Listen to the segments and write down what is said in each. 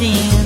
skin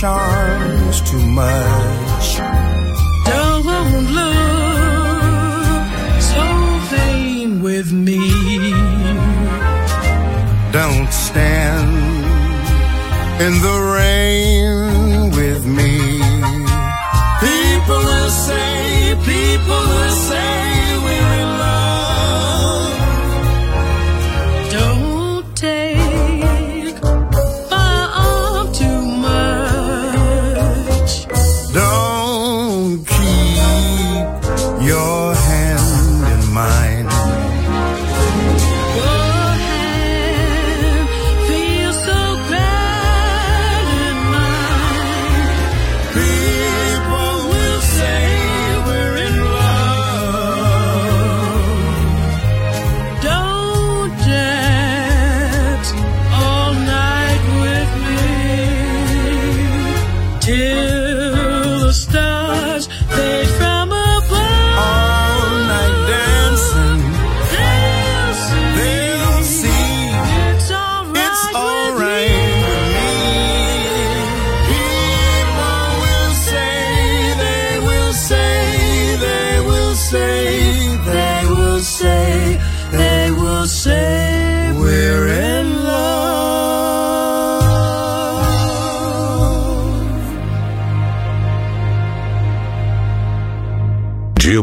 charms too much. Don't look so vain with me. Don't stand in the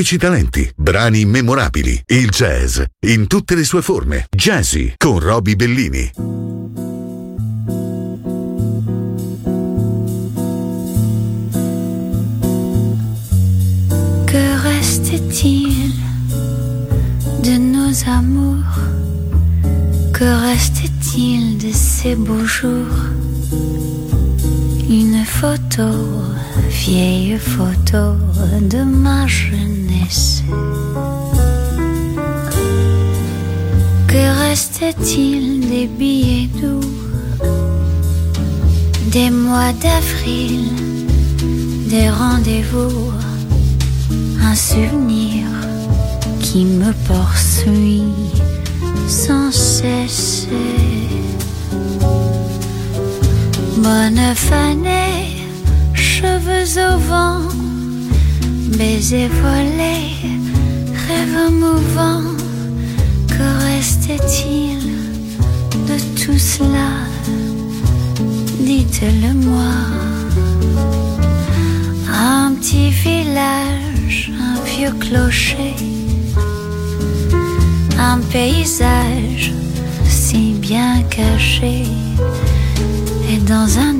Autentici talenti, brani memorabili, il jazz in tutte le sue forme. Jazzy con Roby Bellini. Que reste-t-il de nos amours Que reste-t-il de ces beaux jours Une photo, vieille photo de ma jeunesse. Que reste-t-il des billets doux Des mois d'avril, des rendez-vous un souvenir qui me poursuit sans cesse. Bonne fanée, cheveux au vent, baiser volé, Dites-le-moi. Un petit village, un vieux clocher, un paysage si bien caché, et dans un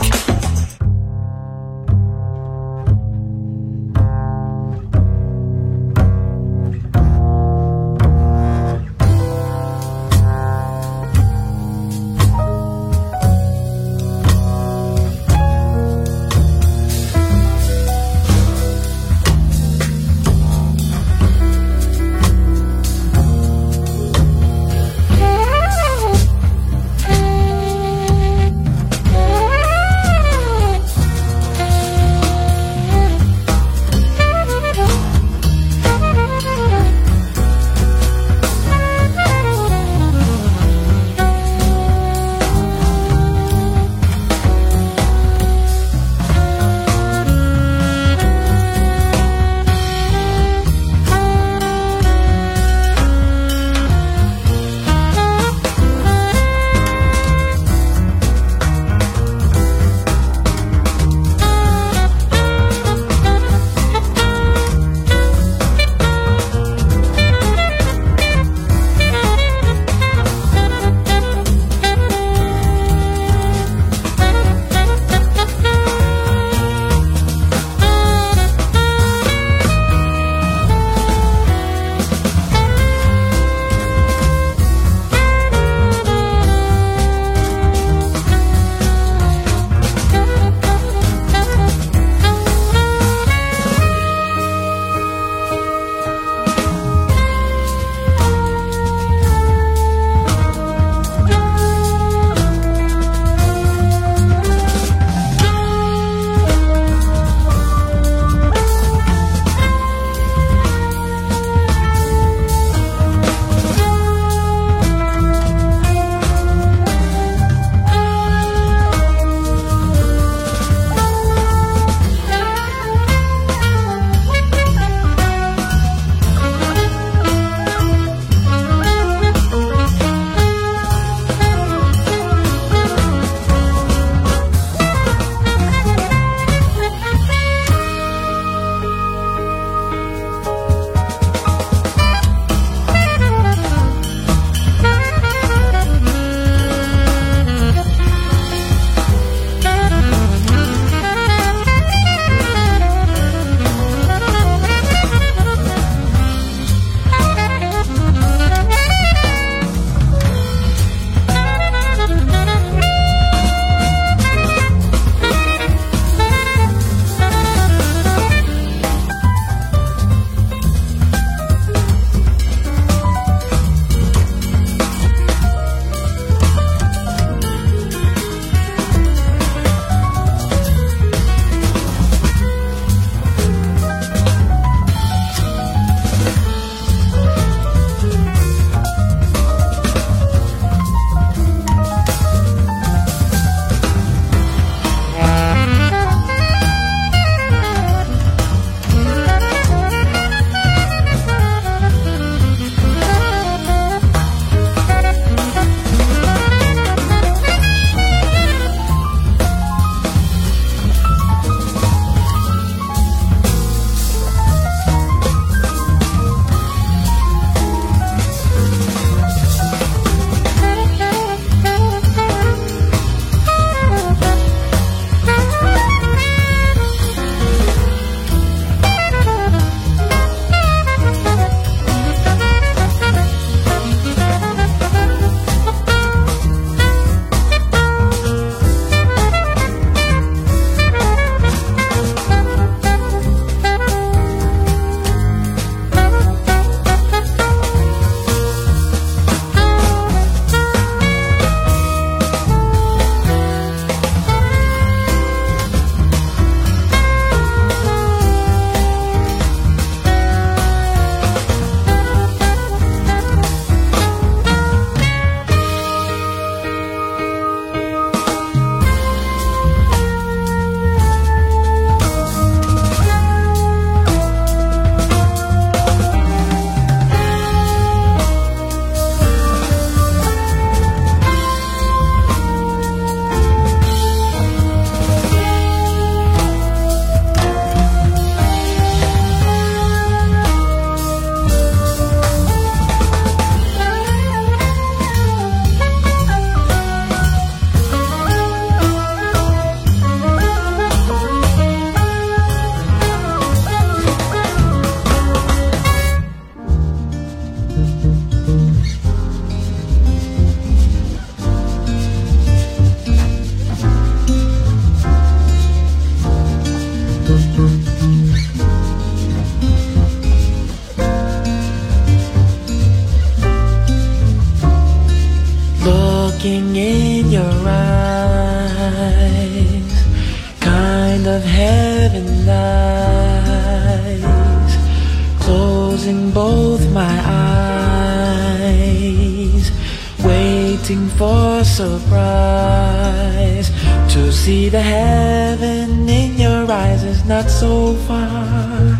Surprise. To see the heaven in your eyes is not so far,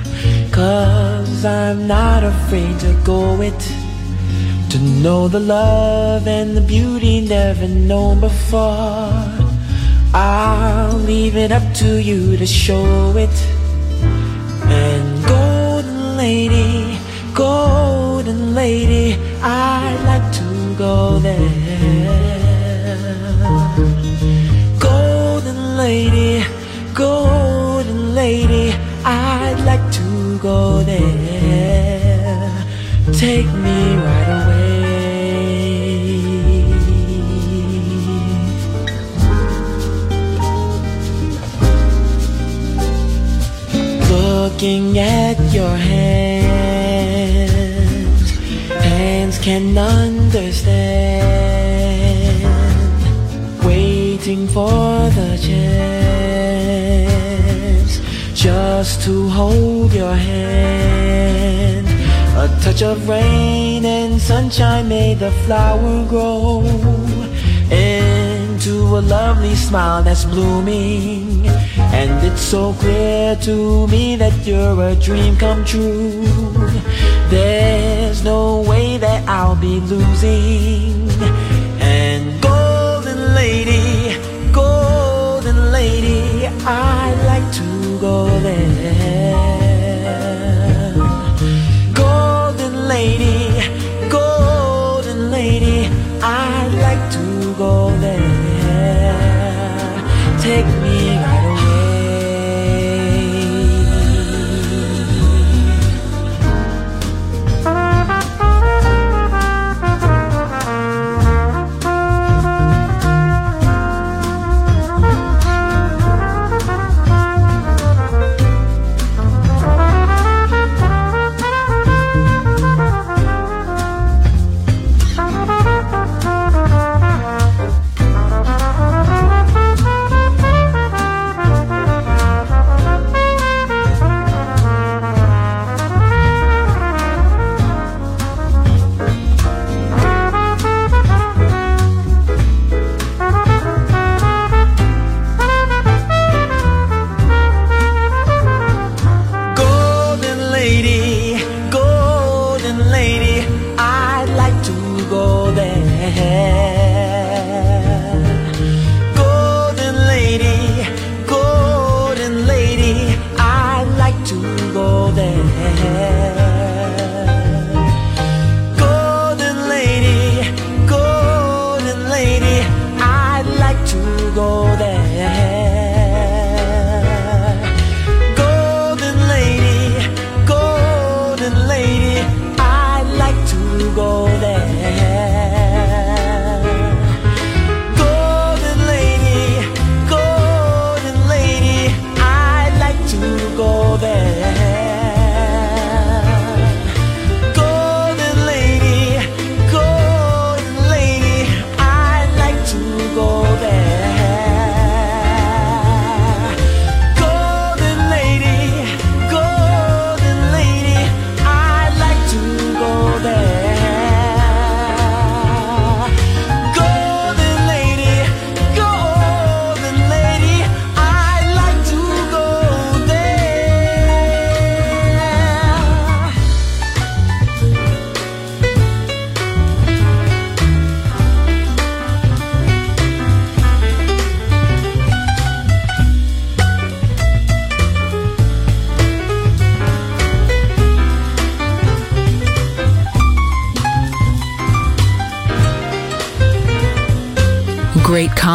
cause I'm not afraid to go it. To know the love and the beauty never known before. I'll leave it up to you to show it. And golden lady, golden lady, I'd like to go there. Lady, golden lady, I'd like to go there. Take me right away. Looking at your hands, hands can understand. Waiting for the chance just to hold your hand. A touch of rain and sunshine made the flower grow into a lovely smile that's blooming. And it's so clear to me that you're a dream come true. There's no way that I'll be losing. And golden lady, I'd like to go there.